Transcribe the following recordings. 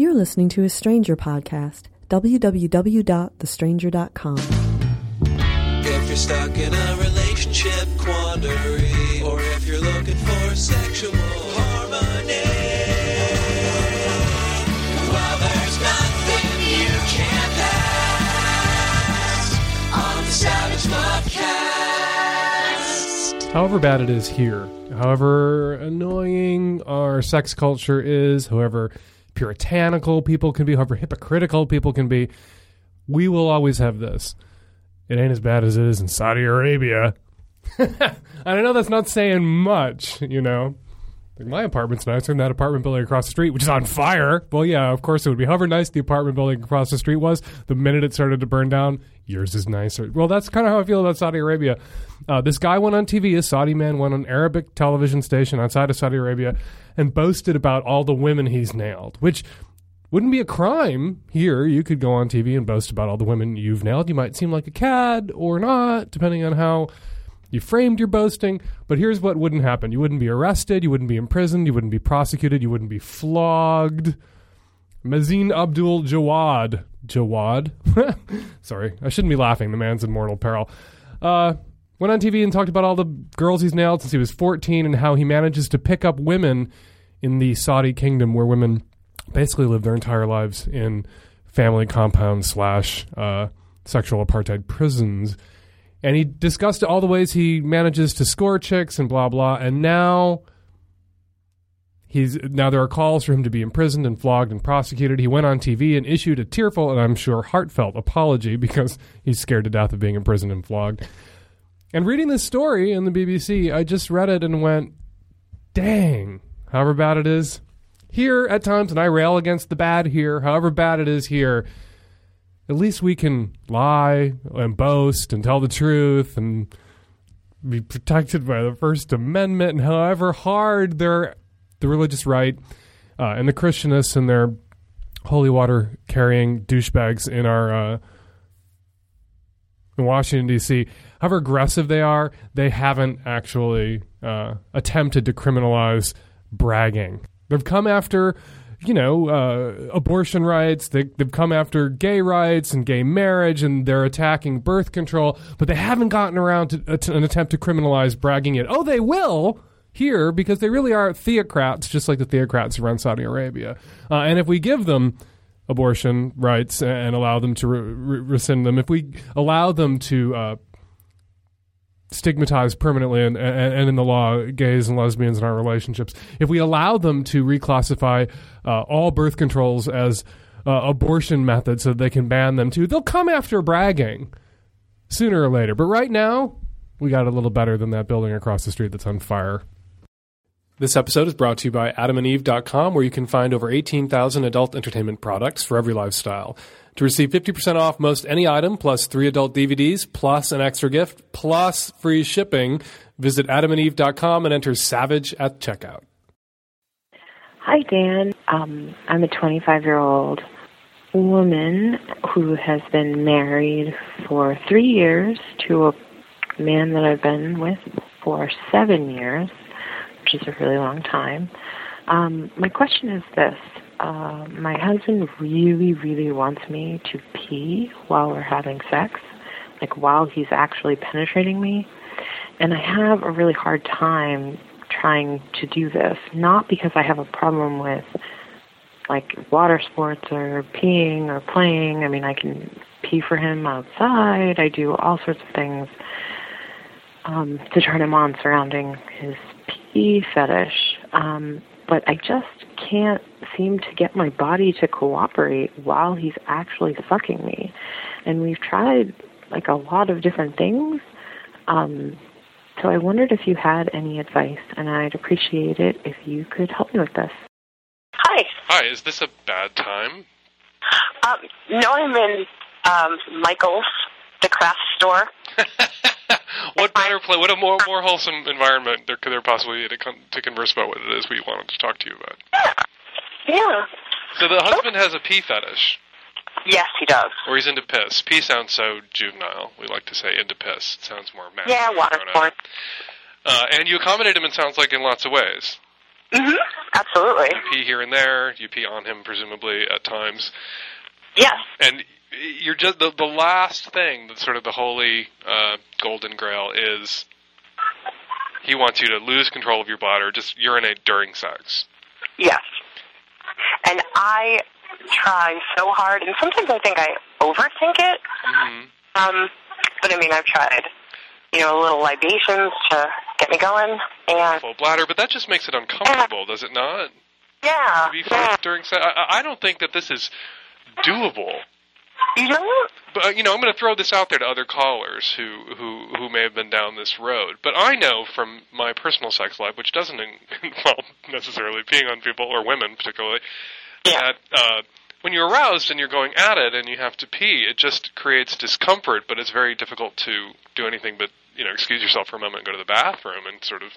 You're listening to a Stranger podcast. www.thestranger.com. If you're stuck in a relationship quandary, or if you're looking for sexual harmony, well, there's nothing you can't pass on the Savage Lovecast. However bad it is here, however annoying our sex culture is, however puritanical people can be, however hypocritical people can be, we will always have this. It ain't as bad as it is in Saudi Arabia. and I know that's not saying much, you know. Like my apartment's nicer than that apartment building across the street, which is on fire. Well, yeah, of course it would be. However nice the apartment building across the street was, the minute it started to burn down, yours is nicer. Well, that's kind of how I feel about Saudi Arabia. Uh, this guy went on TV, a Saudi man went on Arabic television station outside of Saudi Arabia, and boasted about all the women he's nailed, which wouldn't be a crime here. You could go on TV and boast about all the women you've nailed. You might seem like a cad or not, depending on how you framed your boasting. But here's what wouldn't happen you wouldn't be arrested, you wouldn't be imprisoned, you wouldn't be prosecuted, you wouldn't be flogged. Mazin Abdul Jawad. Jawad? Sorry, I shouldn't be laughing. The man's in mortal peril. Uh, went on TV and talked about all the girls he's nailed since he was 14 and how he manages to pick up women in the Saudi kingdom where women basically live their entire lives in family compounds slash uh, sexual apartheid prisons. And he discussed all the ways he manages to score chicks and blah blah. And now he's now there are calls for him to be imprisoned and flogged and prosecuted. He went on TV and issued a tearful and I'm sure heartfelt apology because he's scared to death of being imprisoned and flogged. And reading this story in the BBC, I just read it and went, "Dang, however bad it is, here at times, and I rail against the bad here, however bad it is here, at least we can lie and boast and tell the truth and be protected by the First Amendment. And however hard their the religious right uh, and the Christianists and their holy water carrying douchebags in our uh, in Washington D.C. However aggressive they are, they haven't actually uh, attempted to criminalize bragging. They've come after, you know, uh, abortion rights. They, they've come after gay rights and gay marriage, and they're attacking birth control. But they haven't gotten around to, uh, to an attempt to criminalize bragging yet. Oh, they will here because they really are theocrats, just like the theocrats who run Saudi Arabia. Uh, and if we give them abortion rights and allow them to re- rescind them, if we allow them to uh, stigmatize permanently and, and, and, in the law gays and lesbians in our relationships, if we allow them to reclassify uh, all birth controls as uh, abortion methods so they can ban them too, they'll come after bragging sooner or later. But right now, we got a little better than that building across the street that's on fire. This episode is brought to you by adamandeve.com, where you can find over 18,000 adult entertainment products for every lifestyle. To receive 50% off most any item, plus three adult DVDs, plus an extra gift, plus free shipping, visit adamandeve.com and enter SAVAGE at checkout. Hi, Dan. Um, I'm a 25 year old woman who has been married for three years to a man that I've been with for seven years which is a really long time. Um, my question is this. Uh, my husband really, really wants me to pee while we're having sex, like while he's actually penetrating me. And I have a really hard time trying to do this, not because I have a problem with like water sports or peeing or playing. I mean, I can pee for him outside. I do all sorts of things um, to turn him on surrounding his pee fetish, um, but I just can't seem to get my body to cooperate while he's actually fucking me. And we've tried like a lot of different things. Um, so I wondered if you had any advice, and I'd appreciate it if you could help me with this. Hi. Hi, is this a bad time? Um, no, I'm in um, Michael's, the craft store. what better play? What a more more wholesome environment there could there possibly be to, con- to converse about what it is we wanted to talk to you about? Yeah. Yeah. So the husband has a pee fetish. Yes, he does. Or he's into piss. Pee sounds so juvenile. We like to say into piss. It sounds more masculine. Yeah, water sports. Uh, and you accommodate him, it sounds like, in lots of ways. Mhm. Absolutely. You pee here and there. You pee on him, presumably at times. Yes. and you're just the the last thing that's sort of the holy uh, golden grail is he wants you to lose control of your bladder, just urinate during sex. Yes. And I try so hard, and sometimes I think I overthink it. hmm Um, but I mean, I've tried, you know, little libations to get me going, and Full bladder, but that just makes it uncomfortable, does it not? yeah, To be yeah. during sex. I- I don't think that this is doable. You know, But uh, you know, I'm going to throw this out there to other callers who who who may have been down this road. But I know from my personal sex life, which doesn't involve necessarily peeing on people or women particularly, Yeah. that uh, when you're aroused and you're going at it and you have to pee, it just creates discomfort. But it's very difficult to do anything but you know excuse yourself for a moment and go to the bathroom and sort of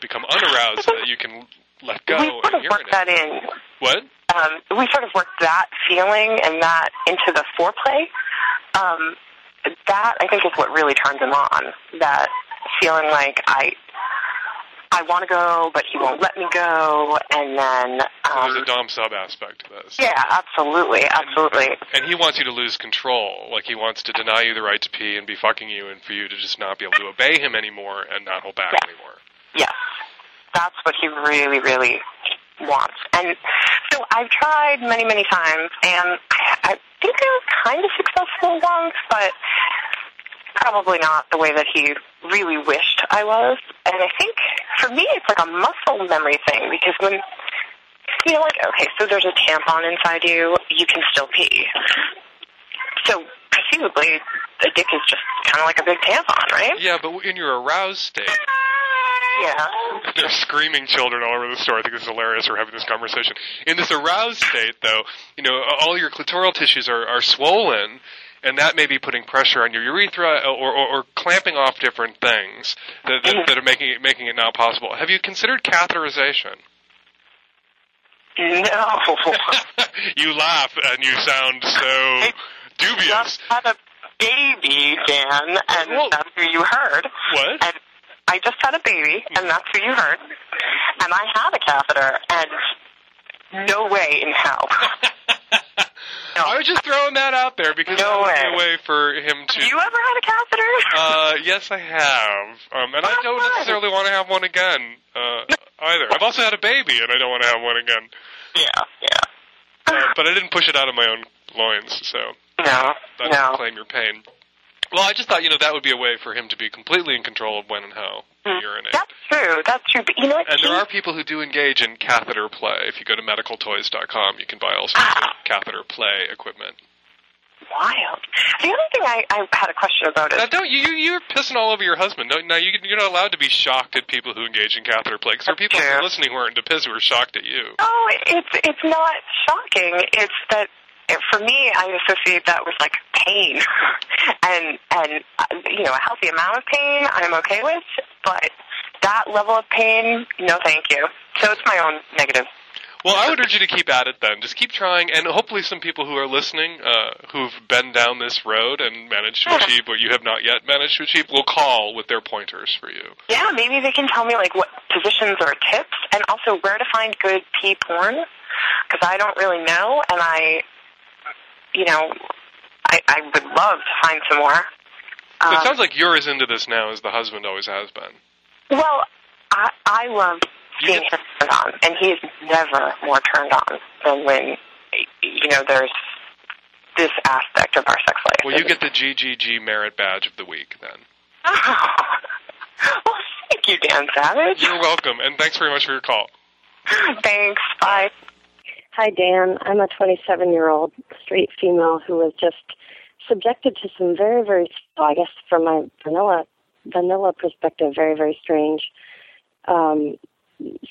become unaroused so that you can let go we and of worked that in. What? Um, we sort of worked that feeling and that into the foreplay. Um, that I think is what really turns him on. That feeling like I, I want to go, but he won't let me go, and then. Um, there's a dom sub aspect to this. yeah, absolutely, absolutely. And he wants you to lose control. Like he wants to deny you the right to pee and be fucking you, and for you to just not be able to obey him anymore and not hold back Yeah. anymore. Yes, that's what he really, really wants. And so I've tried many, many times, and I, I think I was kind of successful once, but probably not the way that he really wished I was. And I think for me, it's like a muscle memory thing because when you know, like okay, so there's a tampon inside you, you can still pee. So presumably, a dick is just kind of like a big tampon, right? Yeah, but in your aroused state, uh, Yeah. there's screaming children all over the store. I think this is hilarious. We're having this conversation. In this aroused state, though, you know, all your clitoral tissues are, are swollen, and that may be putting pressure on your urethra or, or, or clamping off different things that, that, that are making it making it not possible. Have you considered catheterization? No. you laugh and you sound so dubious. just had a baby, Dan, and Well- that's who you heard. What? I just had a baby, and that's who you heard. And I had a catheter, and no way in hell. No. I was just throwing that out there because No that would be way. a way for him to. Have you ever had a catheter? Uh, yes, I have, um, and I don't necessarily want to have one again uh, either. I've also had a baby, and I don't want to have one again. yeah, yeah. Uh, but I didn't push it out of my own loins, so No, that no. doesn't claim your pain. Well, I just thought you know that would be a way for him to be completely in control of when and how he hmm. urinate. That's true. That's true. But you know what? And there are people who do engage in catheter play. If you go to medicaltoys.com, you can buy all sorts of ah. catheter play equipment. wild. The other thing I, I had a question about is Now, don't you, you you're pissing all over your husband. No, now you, you're not allowed to be shocked at people who engage in catheter play. Because there are people who are True. listening who aren't into piss who are shocked at you. No, it's it's not shocking. It's that for me, I associate that with like pain, and and uh, you know a healthy amount of pain I'm okay with, but that level of pain, no, thank you. So it's my own negative. Well, I would urge you to keep at it then. Just keep trying, and hopefully, some people who are listening, uh, who've been down this road and managed to achieve what you have not yet managed to achieve, will call with their pointers for you. Yeah, maybe they can tell me like what positions or tips, and also where to find good pee porn, because I don't really know, and I, you know, I I would love to find some more. Um, it sounds like you're as into this now as the husband always has been. Well, I I love seeing him turned on, and he is never more turned on than when you know there's this aspect of our sex life. Well, you get the GGG merit badge of the week then. well, thank you, Dan Savage. You're welcome, and thanks very much for your call. Thanks. Bye. Hi, Dan. I'm a 27 year old straight female who was just subjected to some very, very, well, I guess from my vanilla vanilla perspective, very, very strange um,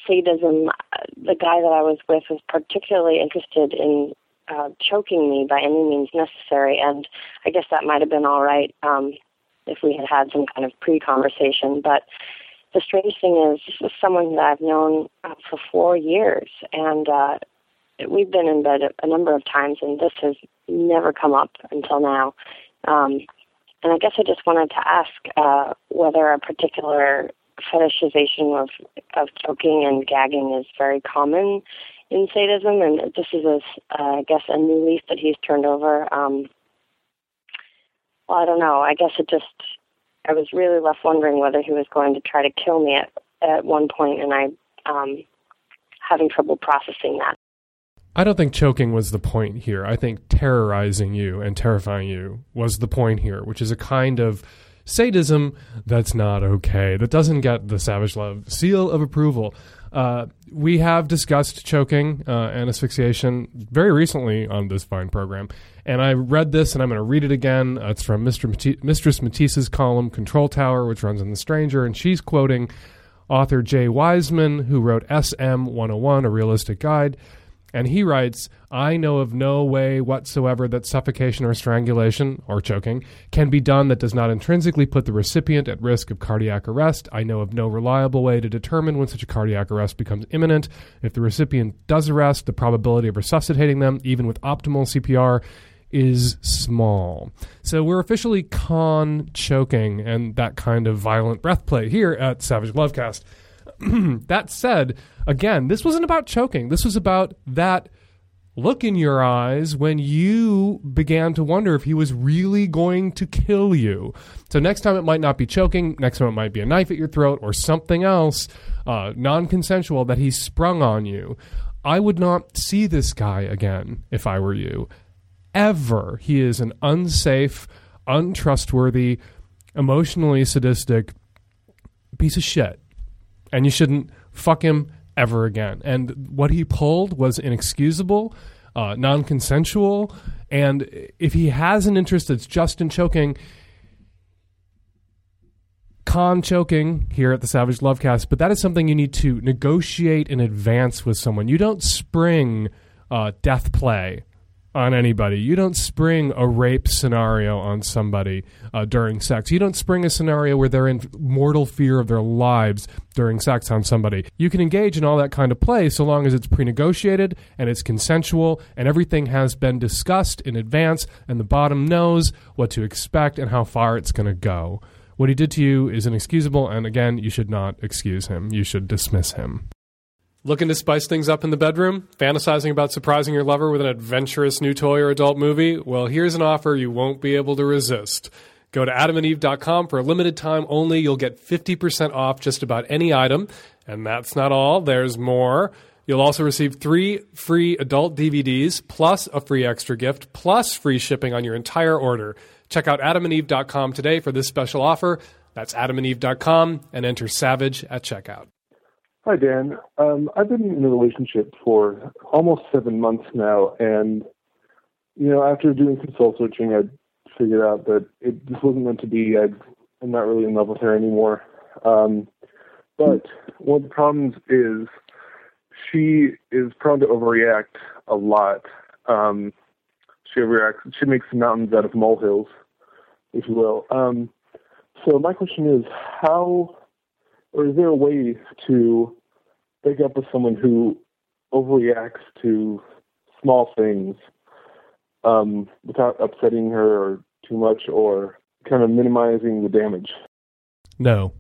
sadism. The guy that I was with was particularly interested in uh, choking me by any means necessary, and I guess that might have been all right um, if we had had some kind of pre-conversation, but the strange thing is, this is someone that I've known uh, for four years, and uh, we've been in bed a, number of times, and this has never come up until now. Um, and I guess I just wanted to ask uh, whether a particular fetishization of of choking and gagging is very common in sadism, and this is a, uh, I guess a new leaf that he's turned over. Um, well, I don't know. I guess it just I was really left wondering whether he was going to try to kill me at at one point, and I um, having trouble processing that. I don't think choking was the point here. I think terrorizing you and terrifying you was the point here, which is a kind of sadism that's not okay, that doesn't get the Savage Love seal of approval. Uh, we have discussed choking uh, and asphyxiation very recently on this fine program. And I read this and I'm going to read it again. Uh, it's from Mr. Mati- Mistress Matisse's column, Control Tower, which runs in The Stranger. And she's quoting author Jay Wiseman, who wrote SM 101, A Realistic Guide. And he writes, I know of no way whatsoever that suffocation or strangulation, or choking, can be done that does not intrinsically put the recipient at risk of cardiac arrest. I know of no reliable way to determine when such a cardiac arrest becomes imminent. If the recipient does arrest, the probability of resuscitating them, even with optimal CPR, is small. So we're officially con choking and that kind of violent breath play here at Savage Lovecast. that said, again, this wasn't about choking. This was about that look in your eyes when you began to wonder if he was really going to kill you. So next time it might not be choking, next time it might be a knife at your throat or something else uh, non consensual that he sprung on you. I would not see this guy again if I were you. Ever. He is an unsafe, untrustworthy, emotionally sadistic piece of shit. And you shouldn't fuck him ever again. And what he pulled was inexcusable, uh, non consensual. And if he has an interest that's just in choking, con choking here at the Savage Lovecast, but that is something you need to negotiate in advance with someone. You don't spring uh, death play on anybody. You don't spring a rape scenario on somebody uh, during sex. You don't spring a scenario where they're in mortal fear of their lives during sex on somebody. You can engage in all that kind of play so long as it's pre negotiated and it's consensual and everything has been discussed in advance and the bottom knows what to expect and how far it's going to go. What he did to you is inexcusable, and again, you should not excuse him. You should dismiss him. Looking to spice things up in the bedroom? Fantasizing about surprising your lover with an adventurous new toy or adult movie? Well, here's an offer you won't be able to resist. Go to adamandeve.com for a limited time only. You'll get 50% off just about any item. And that's not all, there's more. You'll also receive three free adult DVDs, plus a free extra gift, plus free shipping on your entire order. Check out adamandeve.com today for this special offer. That's adamandeve.com and enter SAVAGE at checkout. Hi, Dan. Um, I've been in a relationship for almost seven months now, and you know, after doing some soul searching, I figured out that it just wasn't meant to be. i am not really in love with her anymore. Um, but one of the problems is she is prone to overreact a lot. Um, she overreacts. She makes mountains out of molehills, if you will. Um, so my question is, how or is there a way to break up with someone who overreacts to small things um, without upsetting her too much or kind of minimizing the damage? No.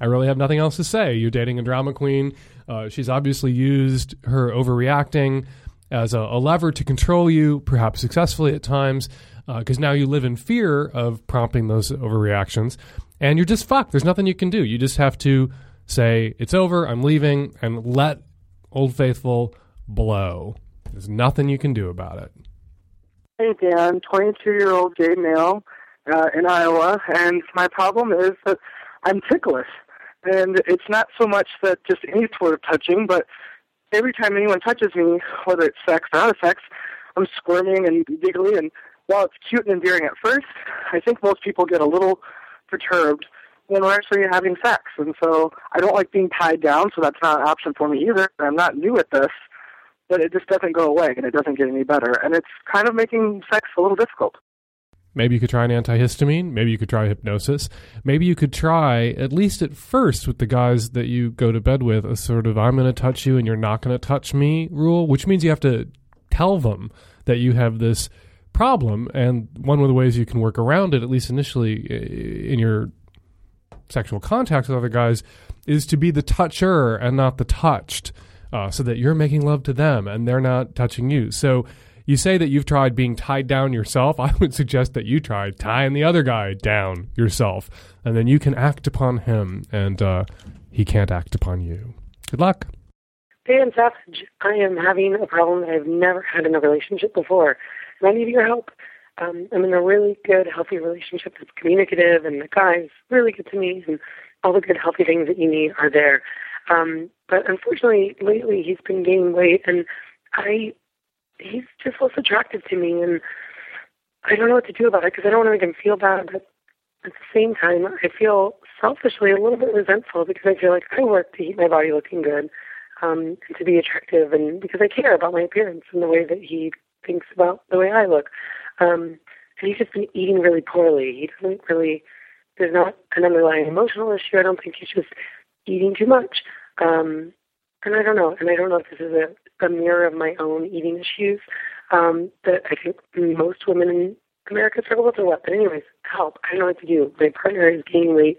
I really have nothing else to say. You're dating a drama queen. Uh, she's obviously used her overreacting as a, a, lever to control you, perhaps successfully at times, because uh, now you live in fear of prompting those overreactions and you're just fucked. There's nothing you can do. You just have to say, it's over, I'm leaving, and let Old Faithful blow. There's nothing you can do about it. Hey, Dan, 22 year old gay male uh, in Iowa, and my problem is that I'm ticklish. And it's not so much that just any sort of touching, but every time anyone touches me, whether it's sex or out of sex, I'm squirming and giggly. And while it's cute and endearing at first, I think most people get a little perturbed when we're actually having sex. And so I don't like being tied down, so that's not an option for me either. I'm not new at this, but it just doesn't go away and it doesn't get any better. And it's kind of making sex a little difficult. Maybe you could try an antihistamine. Maybe you could try hypnosis. Maybe you could try, at least at first, with the guys that you go to bed with, a sort of I'm going to touch you and you're not going to touch me rule, which means you have to tell them that you have this problem. And one of the ways you can work around it, at least initially in your sexual contact with other guys is to be the toucher and not the touched, uh, so that you're making love to them and they're not touching you. So you say that you've tried being tied down yourself. I would suggest that you try tying the other guy down yourself, and then you can act upon him, and uh, he can't act upon you. Good luck. Dan Savage, I am having a problem I've never had in a relationship before, and I need your help. Um, I'm in a really good, healthy relationship that's communicative, and the guy's really good to me, and all the good, healthy things that you need are there. Um, but unfortunately, lately he's been gaining weight, and I he's just less attractive to me, and I don't know what to do about it because I don't want to make him feel bad, but at the same time, I feel selfishly a little bit resentful because I feel like I work to keep my body looking good, um, and to be attractive, and because I care about my appearance and the way that he thinks about the way I look. Um, and he's just been eating really poorly. He doesn't really. There's not an underlying emotional issue. I don't think he's just eating too much. Um, and I don't know. And I don't know if this is a a mirror of my own eating issues um, that I think most women in America struggle with or what. But anyways, help. I don't know what to do. My partner is gaining weight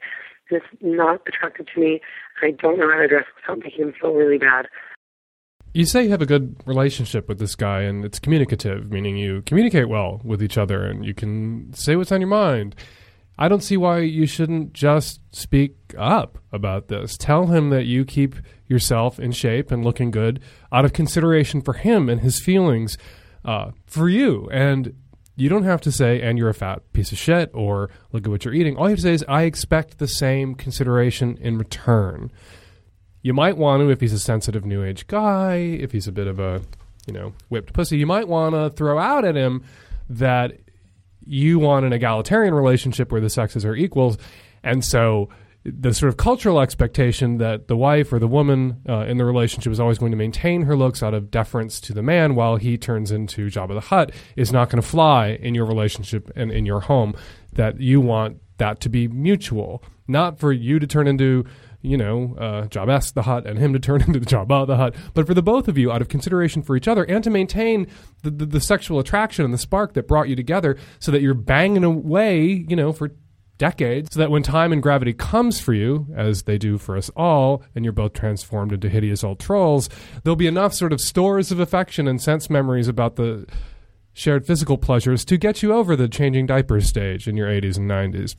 and it's not attractive to me. I don't know how to address it without making him feel really bad. You say you have a good relationship with this guy, and it's communicative, meaning you communicate well with each other and you can say what's on your mind. I don't see why you shouldn't just speak up about this. Tell him that you keep yourself in shape and looking good out of consideration for him and his feelings uh, for you. And you don't have to say, and you're a fat piece of shit, or look at what you're eating. All you have to say is, I expect the same consideration in return. You might want to, if he's a sensitive new age guy, if he's a bit of a, you know, whipped pussy, you might want to throw out at him that you want an egalitarian relationship where the sexes are equals. And so the sort of cultural expectation that the wife or the woman uh, in the relationship is always going to maintain her looks out of deference to the man while he turns into Jabba the Hutt is not going to fly in your relationship and in your home. That you want that to be mutual, not for you to turn into you know, uh, Jabba the Hutt and him to turn into the Jabba the Hutt, but for the both of you, out of consideration for each other and to maintain the, the, the sexual attraction and the spark that brought you together so that you're banging away, you know, for decades, so that when time and gravity comes for you, as they do for us all, and you're both transformed into hideous old trolls, there'll be enough sort of stores of affection and sense memories about the shared physical pleasures to get you over the changing diapers stage in your 80s and 90s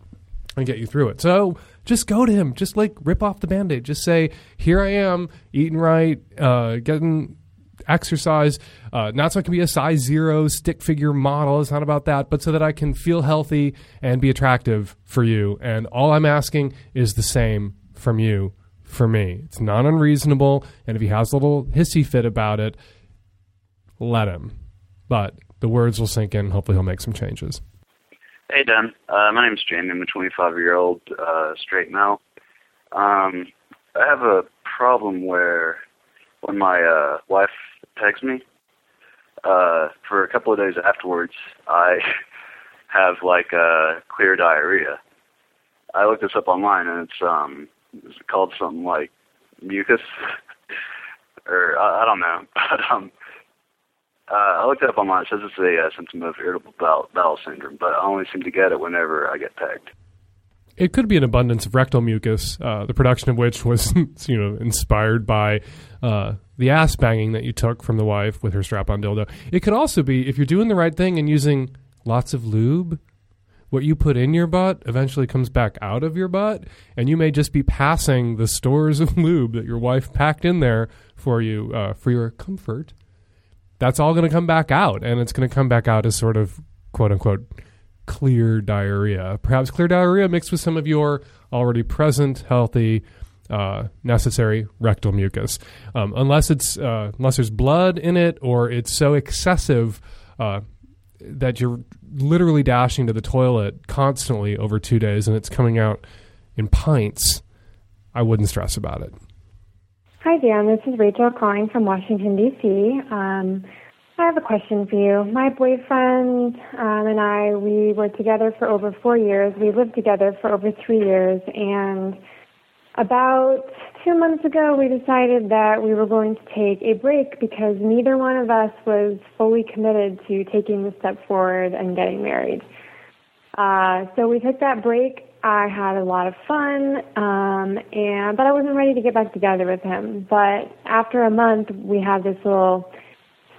and get you through it. So just go to him. Just like rip off the band aid. Just say, here I am, eating right, uh, getting exercise, uh, not so I can be a size zero stick figure model. It's not about that, but so that I can feel healthy and be attractive for you. And all I'm asking is the same from you for me. It's not unreasonable. And if he has a little hissy fit about it, let him. But the words will sink in. Hopefully, he'll make some changes. Hey, Dan. Uh, my name's Jamie. I'm a 25 year old uh, straight male. Um, I have a problem where when my uh, wife texts me, uh, for a couple of days afterwards, I have like uh, clear diarrhea. I looked this up online and it's um it's called something like mucus or I, I don't know, but um uh, I looked it up online. It says it's a uh, symptom of irritable bowel, bowel syndrome, but I only seem to get it whenever I get pegged. It could be an abundance of rectal mucus, uh, the production of which was, you know, inspired by uh, the ass banging that you took from the wife with her strap-on dildo. It could also be if you're doing the right thing and using lots of lube. What you put in your butt eventually comes back out of your butt, and you may just be passing the stores of lube that your wife packed in there for you uh, for your comfort that's all going to come back out, and it's going to come back out as sort of quote unquote clear diarrhea. Perhaps clear diarrhea mixed with some of your already present healthy. Uh, necessary rectal mucus, um, unless it's uh, unless there's blood in it or it's so excessive uh, that you're literally dashing to the toilet constantly over two days and it's coming out in pints. I wouldn't stress about it. Hi, Dan. This is Rachel calling from Washington, D.C. Um, I have a question for you. My boyfriend um, and I, we were together for over four years. We lived together for over three years. And about two months ago, we decided that we were going to take a break because neither one of us was fully committed to taking the step forward and getting married. Uh, so we took that break I had a lot of fun, um, and but I wasn't ready to get back together with him. But after a month, we had this little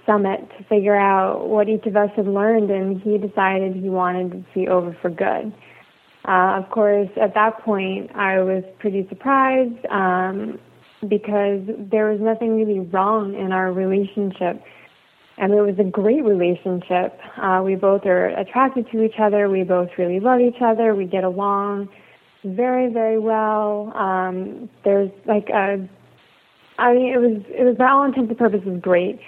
summit to figure out what each of us had learned, and he decided he wanted to be over for good. Uh, of course, at that point, I was pretty surprised um, because there was nothing really wrong in our relationship. And it was a great relationship. Uh, we both are attracted to each other. We both really love each other. We get along very, very well. Um, there's like a, I mean, it was, it was by all intents and purposes great.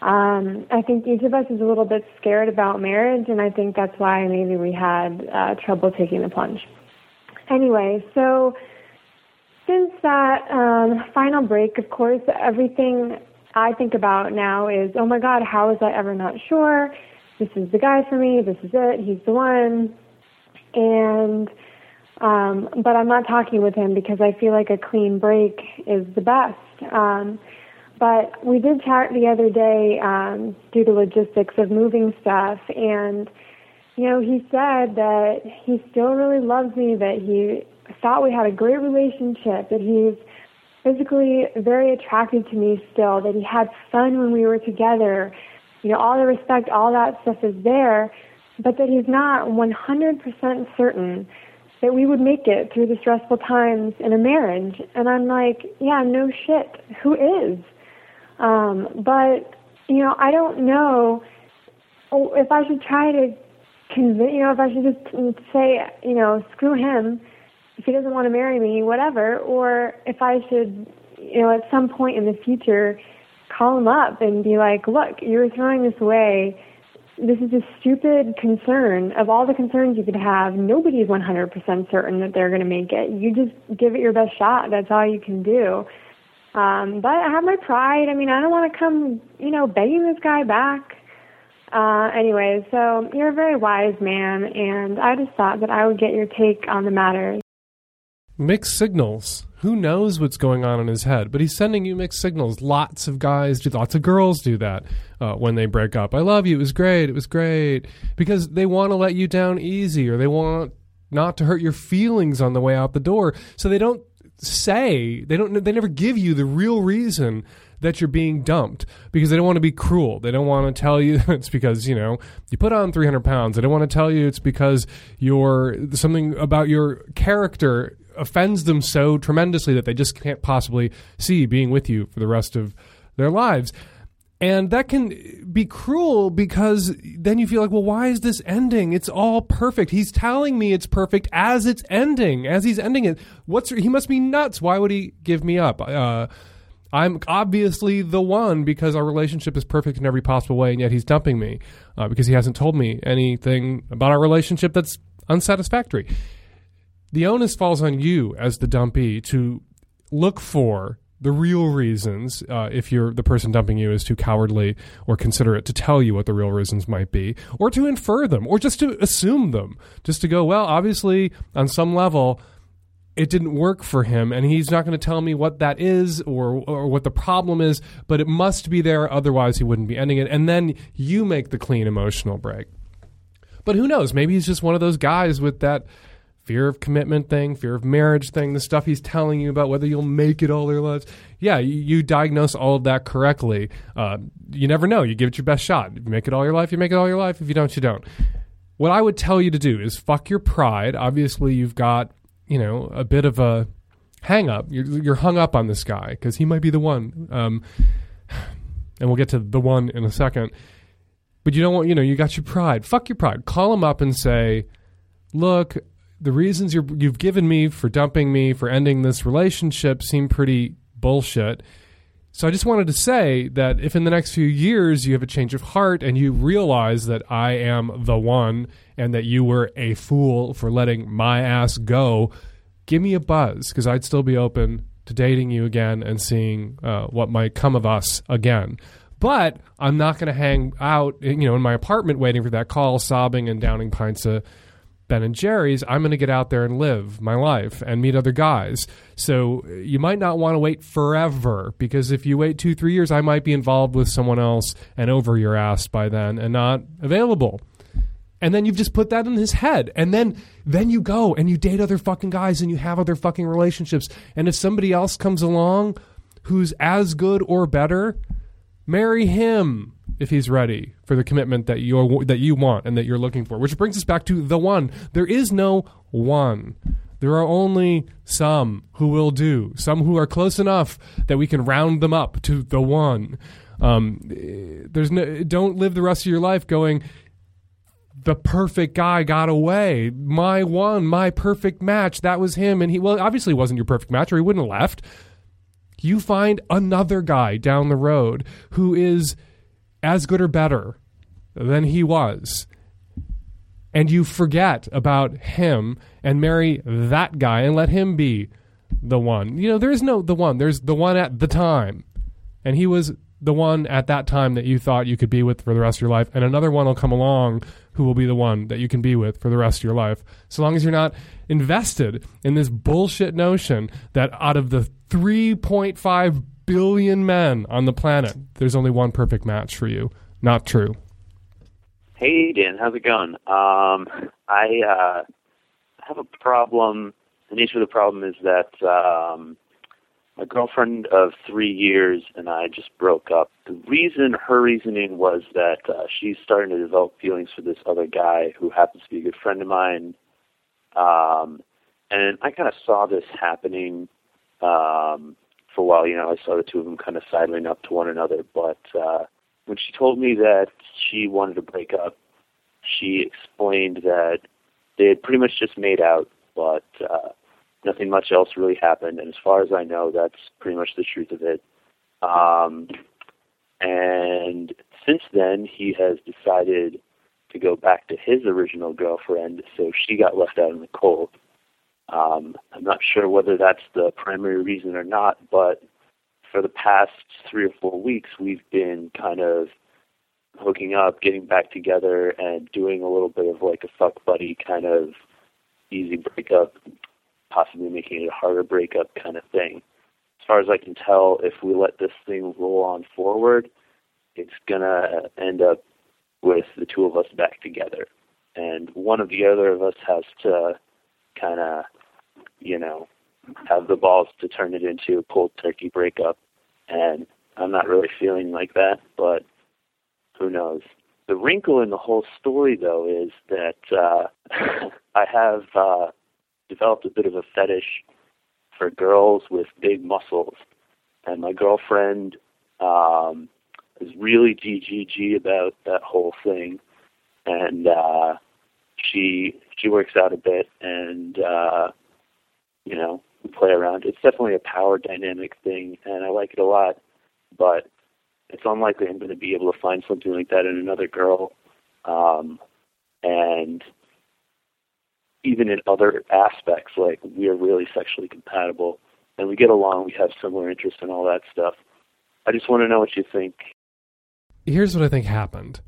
Um, I think each of us is a little bit scared about marriage, and I think that's why maybe we had uh, trouble taking the plunge. Anyway, so since that um, final break, of course, everything I think about now is, oh my God, how was I ever not sure? This is the guy for me. This is it. He's the one. And, um, but I'm not talking with him because I feel like a clean break is the best. Um, but we did chat the other day um, due to logistics of moving stuff, and you know, he said that he still really loves me, that he thought we had a great relationship, that he's physically very attractive to me still, that he had fun when we were together. You know, all the respect, all that stuff is there, but that he's not 100% certain that we would make it through the stressful times in a marriage. And I'm like, yeah, no shit. Who is? Um, but you know, I don't know if I should try to convince. You know, if I should just say, you know, screw him if he doesn't want to marry me, whatever, or if I should, you know, at some point in the future, call him up and be like, look, you're throwing this away. This is a stupid concern. Of all the concerns you could have, nobody is 100% certain that they're going to make it. You just give it your best shot. That's all you can do. Um, but I have my pride. I mean, I don't want to come, you know, begging this guy back. Uh, anyway, so you're a very wise man, and I just thought that I would get your take on the matter. Mixed signals. Who knows what's going on in his head? But he's sending you mixed signals. Lots of guys do. Lots of girls do that uh, when they break up. I love you. It was great. It was great because they want to let you down easy, or they want not to hurt your feelings on the way out the door. So they don't say they don't they never give you the real reason that you're being dumped because they don't want to be cruel. They don't want to tell you it's because you know you put on 300 pounds. They don't want to tell you it's because you're something about your character offends them so tremendously that they just can't possibly see being with you for the rest of their lives. And that can be cruel because then you feel like, well, why is this ending? It's all perfect. He's telling me it's perfect as it's ending, as he's ending it. What's he must be nuts? Why would he give me up? Uh, I'm obviously the one because our relationship is perfect in every possible way, and yet he's dumping me uh, because he hasn't told me anything about our relationship that's unsatisfactory. The onus falls on you as the dumpee to look for the real reasons, uh, if you're the person dumping you is too cowardly or considerate to tell you what the real reasons might be, or to infer them, or just to assume them, just to go, well, obviously, on some level, it didn't work for him, and he's not going to tell me what that is or or what the problem is, but it must be there, otherwise he wouldn't be ending it. And then you make the clean emotional break. But who knows? Maybe he's just one of those guys with that fear of commitment thing, fear of marriage thing, the stuff he's telling you about whether you'll make it all their lives. Yeah, you, you diagnose all of that correctly. Uh, you never know. You give it your best shot. If you make it all your life, you make it all your life. If you don't, you don't. What I would tell you to do is fuck your pride. Obviously, you've got, you know, a bit of a hang up. You're, you're hung up on this guy because he might be the one. Um, and we'll get to the one in a second. But you don't want, you know, you got your pride. Fuck your pride. Call him up and say, look, the reasons you have given me for dumping me, for ending this relationship seem pretty bullshit. So I just wanted to say that if in the next few years you have a change of heart and you realize that I am the one and that you were a fool for letting my ass go, give me a buzz because I'd still be open to dating you again and seeing uh, what might come of us again. But I'm not going to hang out, you know, in my apartment waiting for that call, sobbing and downing pints of Ben and Jerry's, I'm going to get out there and live my life and meet other guys. So you might not want to wait forever because if you wait two, three years, I might be involved with someone else and over your ass by then and not available. And then you've just put that in his head. And then then you go and you date other fucking guys and you have other fucking relationships. And if somebody else comes along who's as good or better, marry him if he's ready for the commitment that you that you want and that you're looking for. Which brings us back to the one. There is no one. There are only some who will do. Some who are close enough that we can round them up to the one. Um, there's no. Don't live the rest of your life going. The perfect guy got away. My one, my perfect match. That was him, and he well obviously wasn't your perfect match, or he wouldn't have left you find another guy down the road who is as good or better than he was. And you forget about him and marry that guy and let him be the one. You know, there is no the one. There's the one at the time. And he was the one at that time that you thought you could be with for the rest of your life. And another one will come along who will be the one that you can be with for the rest of your life. So long as you're not invested in this bullshit notion that out of the 3.5 billion men on the planet, there's only one perfect match for you. Not true. Hey, Dan, how's it going? Um, I uh, have a problem. The nature of the problem is that um, my girlfriend of three years and I just broke up. The reason, her reasoning was that uh, she's starting to develop feelings for this other guy who happens to be a good friend of mine. Um, and I kind of saw this happening um, for a while. You know, I saw the two of them kind of sidling up to one another. But uh, when she told me that she wanted to break up, she explained that they had pretty much just made out, but uh, nothing much else really happened. And as far as I know, that's pretty much the truth of it. Um, and since then, he has decided to go back to his original girlfriend, so she got left out in the cold. Um, I'm not sure whether that's the primary reason or not, but for the past three or four weeks, we've been kind of hooking up, getting back together, and doing a little bit of like a fuck buddy kind of easy breakup, possibly making it a harder breakup kind of thing. As far as I can tell, if we let this thing roll on forward, it's gonna end up with the two of us back together. And one of the other of us has to kind of, you know, have the balls to turn it into a cold turkey breakup. And I'm not really feeling like that, but who knows? The wrinkle in the whole story, though, is that uh, I have uh, developed a bit of a fetish for girls with big muscles, and my girlfriend um, is really GGG about that whole thing, and uh, she she works out a bit, and uh, you know we play around. It's definitely a power dynamic thing, and I like it a lot, but it's unlikely I'm going to be able to find something like that in another girl, um, and even in other aspects, like we are really sexually compatible and we get along, we have similar interests and all that stuff. I just want to know what you think. Here's what I think happened.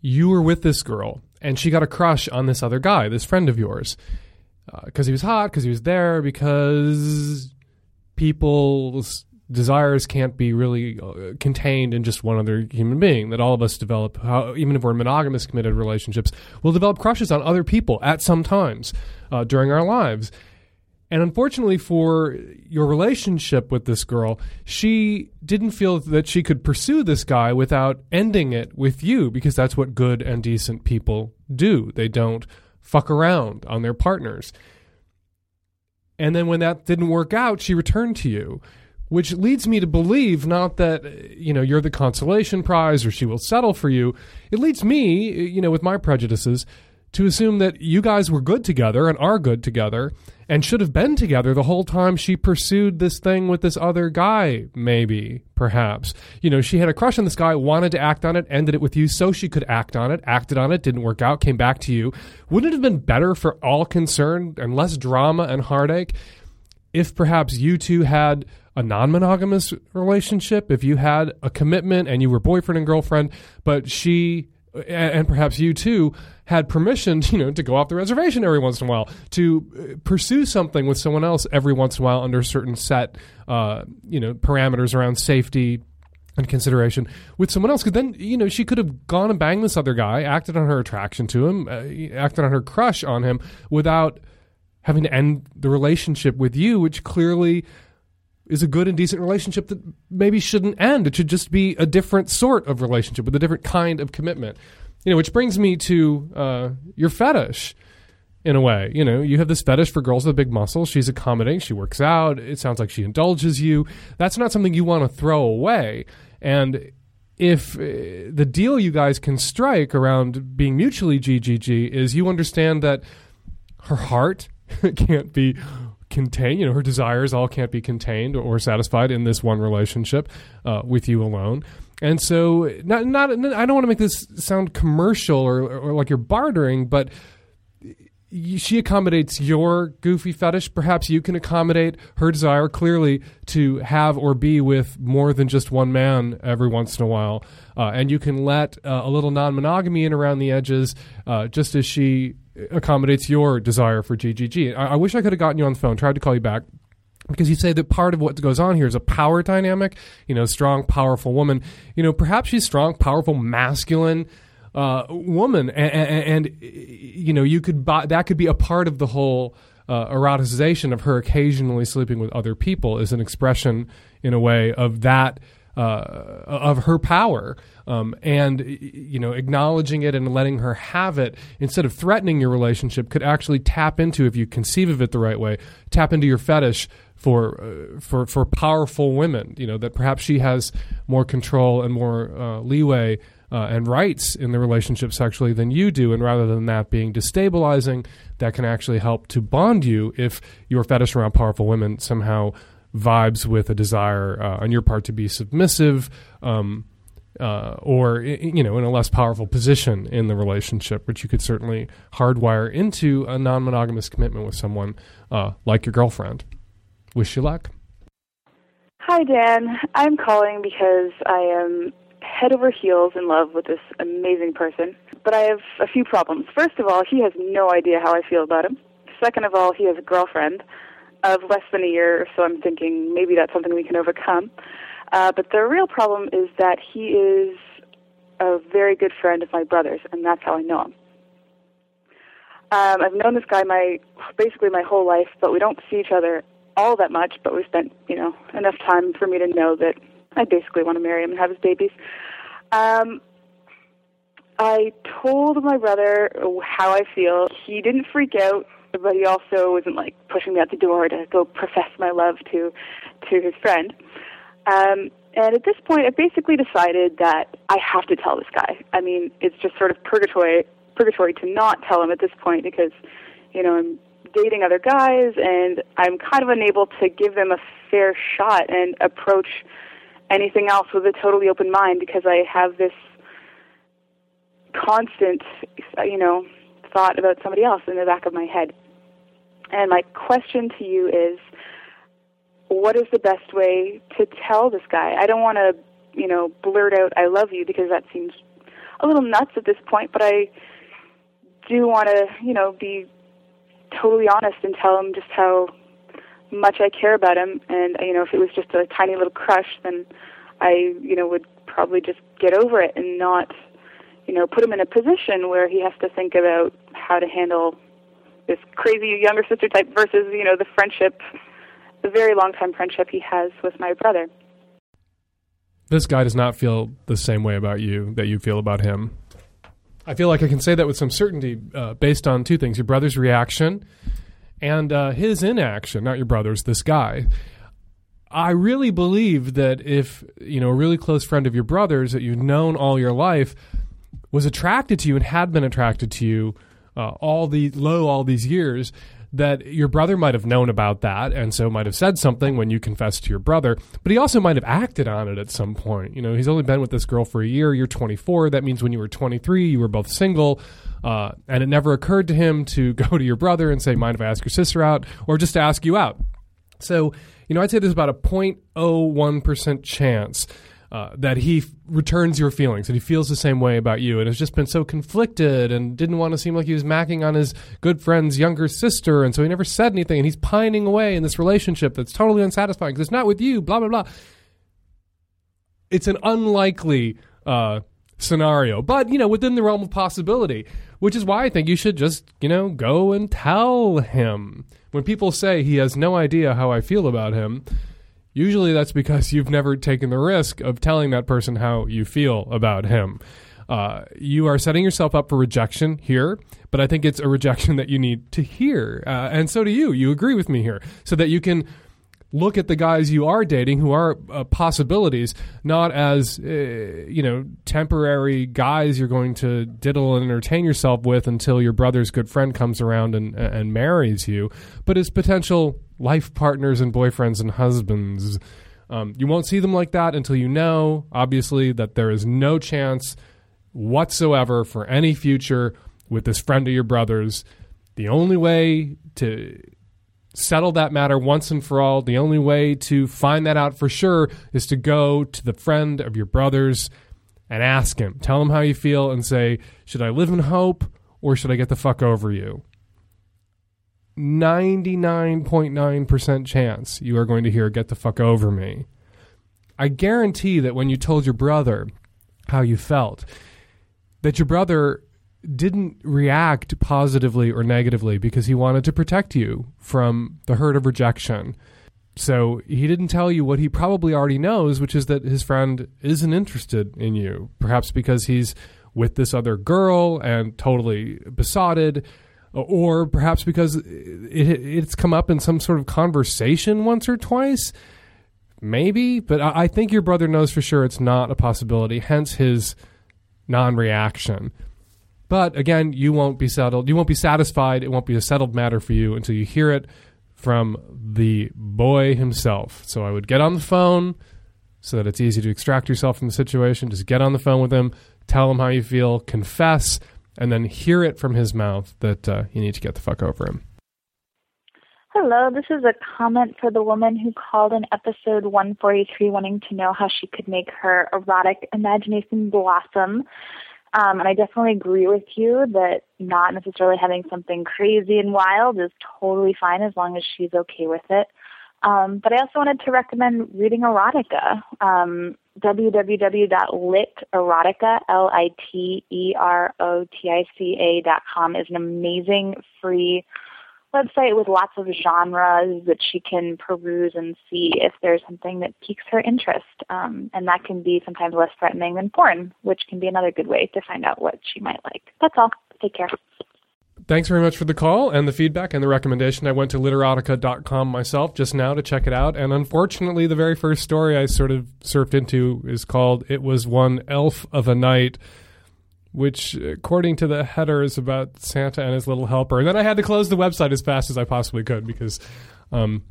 You were with this girl, and she got a crush on this other guy, this friend of yours, because uh, he was hot, because he was there, because people's desires can't be really uh, contained in just one other human being. That all of us develop, even if we're in monogamous committed relationships, we'll develop crushes on other people at some times uh, during our lives. And unfortunately for your relationship with this girl, she didn't feel that she could pursue this guy without ending it with you because that's what good and decent people do. They don't fuck around on their partners. And then when that didn't work out, she returned to you which leads me to believe not that you know you're the consolation prize or she will settle for you it leads me you know with my prejudices to assume that you guys were good together and are good together and should have been together the whole time she pursued this thing with this other guy maybe perhaps. You know she had a crush on this guy wanted to act on it ended it with you so she could act on it acted on it didn't work out came back to you. Wouldn't it have been better for all concerned and less drama and heartache if perhaps you two had a non-monogamous relationship, if you had a commitment and you were boyfriend and girlfriend, but she and perhaps you too had permission, you know, to go off the reservation every once in a while, to uh, pursue something with someone else every once in a while under certain set, uh, you know, parameters around safety and consideration with someone else. Because then, you know, she could have gone and banged this other guy, acted on her attraction to him, uh, acted on her crush on him without having to end the relationship with you, which clearly is a good and decent relationship that maybe shouldn't end. It should just be a different sort of relationship with a different kind of commitment. You know, which brings me to uh, your fetish in a way. You know, you have this fetish for girls with big muscles. She's accommodating. She works out. It sounds like she indulges you. That's not something you want to throw away. And if uh, the deal you guys can strike around being mutually GGG is you understand that her heart can't be contained, you know, her desires all can't be contained or satisfied in this one relationship uh, with you alone. And so, not, not, I don't want to make this sound commercial or, or like you're bartering, but she accommodates your goofy fetish. Perhaps you can accommodate her desire clearly to have or be with more than just one man every once in a while. Uh, and you can let uh, a little non monogamy in around the edges, uh, just as she accommodates your desire for GGG. I, I wish I could have gotten you on the phone, tried to call you back. Because you say that part of what goes on here is a power dynamic you know strong powerful woman. You know perhaps she's strong powerful masculine uh, woman, and, and, and, you know you could buy, that could be a part of the whole uh, eroticization of her occasionally sleeping with other people is an expression in a way of that uh, of her power. Um, and you know acknowledging it and letting her have it instead of threatening your relationship could actually tap into if you conceive of it the right way tap into your fetish for uh, for for powerful women you know that perhaps she has more control and more uh, leeway uh, and rights in the relationship sexually than you do, and rather than that being destabilizing, that can actually help to bond you if your fetish around powerful women somehow vibes with a desire uh, on your part to be submissive. Um, uh, or you know, in a less powerful position in the relationship, which you could certainly hardwire into a non-monogamous commitment with someone uh, like your girlfriend. Wish you luck. Hi, Dan. I'm calling because I am head over heels in love with this amazing person, but I have a few problems. First of all, he has no idea how I feel about him. Second of all, he has a girlfriend of less than a year, so I'm thinking maybe that's something we can overcome. Uh, but the real problem is that he is a very good friend of my brother's, and that's how I know him. Um, I've known this guy my basically my whole life, but we don't see each other all that much. But we spent you know enough time for me to know that I basically want to marry him and have his babies. Um, I told my brother how I feel. He didn't freak out, but he also wasn't like pushing me out the door to go profess my love to to his friend. Um, and at this point, I basically decided that I have to tell this guy. I mean, it's just sort of purgatory purgatory to not tell him at this point because, you know, I'm dating other guys and I'm kind of unable to give them a fair shot and approach anything else with a totally open mind because I have this constant, you know, thought about somebody else in the back of my head. And my question to you is what is the best way to tell this guy? I don't want to, you know, blurt out I love you because that seems a little nuts at this point, but I do want to, you know, be totally honest and tell him just how much I care about him. And you know, if it was just a tiny little crush, then I, you know, would probably just get over it and not, you know, put him in a position where he has to think about how to handle this crazy younger sister type versus, you know, the friendship, the very long time friendship he has with my brother. This guy does not feel the same way about you that you feel about him. I feel like I can say that with some certainty uh, based on two things your brother's reaction and uh, his inaction, not your brother's, this guy. I really believe that if, you know, a really close friend of your brother's that you've known all your life was attracted to you and had been attracted to you uh, all the low all these years, that your brother might have known about that and so might have said something when you confessed to your brother, but he also might have acted on it at some point. You know, he's only been with this girl for a year. You're 24. That means when you were 23, you were both single. Uh, and it never occurred to him to go to your brother and say, Mind if I ask your sister out? Or just to ask you out. So, you know, I'd say there's about a 0.01% chance uh, that he f- returns your feelings, that he feels the same way about you, and has just been so conflicted and didn't want to seem like he was macking on his good friend's younger sister, and so he never said anything, and he's pining away in this relationship that's totally unsatisfying because it's not with you, blah, blah, blah. it's an unlikely uh, scenario, but you know, within the realm of possibility, which is why I think you should just, you know, go and tell him. When people say he has no idea how I feel about him, usually that's because you've never taken the risk of telling that person how you feel about him. Uh, you are setting yourself up for rejection here, but I think it's a rejection that you need to hear. Uh, and so do you. You agree with me here, so that you can look at the guys you are dating who are uh, possibilities not as uh, you know temporary guys you're going to diddle and entertain yourself with until your brother's good friend comes around and and marries you but as potential life partners and boyfriends and husbands um, you won't see them like that until you know obviously that there is no chance whatsoever for any future with this friend of your brother's the only way to settle that matter once and for all. The only way to find that out for sure is to go to the friend of your brother's and ask him. Tell him how you feel and say, Should I live in hope or should I get the fuck over you? 99.9% chance you are going to hear, Get the fuck over me. I guarantee that when you told your brother how you felt, that your brother didn't react positively or negatively because he wanted to protect you from the hurt of rejection. So he didn't tell you what he probably already knows, which is that his friend isn't interested in you, perhaps because he's with this other girl and totally besotted, or perhaps because it, it's come up in some sort of conversation once or twice. Maybe, but I think your brother knows for sure it's not a possibility, hence his non reaction. But again, you won't be settled. You won't be satisfied. It won't be a settled matter for you until you hear it from the boy himself. So I would get on the phone so that it's easy to extract yourself from the situation. Just get on the phone with him, tell him how you feel, confess, and then hear it from his mouth that uh, you need to get the fuck over him. Hello, this is a comment for the woman who called in episode 143 wanting to know how she could make her erotic imagination blossom. Um, and I definitely agree with you that not necessarily having something crazy and wild is totally fine as long as she's okay with it. Um, but I also wanted to recommend reading erotica. Um, www.literotica, L-I-T-E-R-O-T-I-C-A dot com is an amazing free website with lots of genres that she can peruse and see if there's something that piques her interest. Um, and that can be sometimes less threatening than porn, which can be another good way to find out what she might like. That's all. Take care. Thanks very much for the call and the feedback and the recommendation. I went to literotica.com myself just now to check it out. And unfortunately, the very first story I sort of surfed into is called It Was One Elf of a Night which, according to the header, is about Santa and his little helper. And then I had to close the website as fast as I possibly could because um,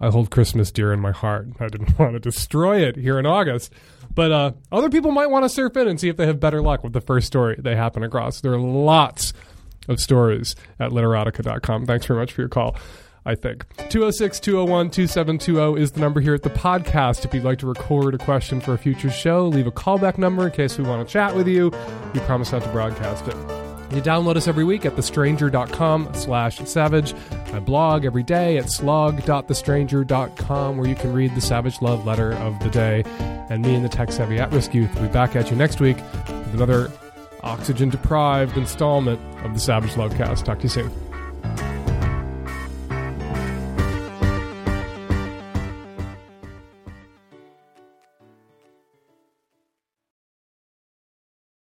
I hold Christmas dear in my heart. I didn't want to destroy it here in August. But uh, other people might want to surf in and see if they have better luck with the first story they happen across. There are lots of stories at literotica.com. Thanks very much for your call. I think. 206 201 2720 is the number here at the podcast. If you'd like to record a question for a future show, leave a callback number in case we want to chat with you. We promise not to broadcast it. You download us every week at thestranger.com slash savage. I blog every day at slog.thestranger.com where you can read the Savage Love letter of the day. And me and the tech savvy at risk youth will be back at you next week with another oxygen deprived installment of the Savage Lovecast. Talk to you soon.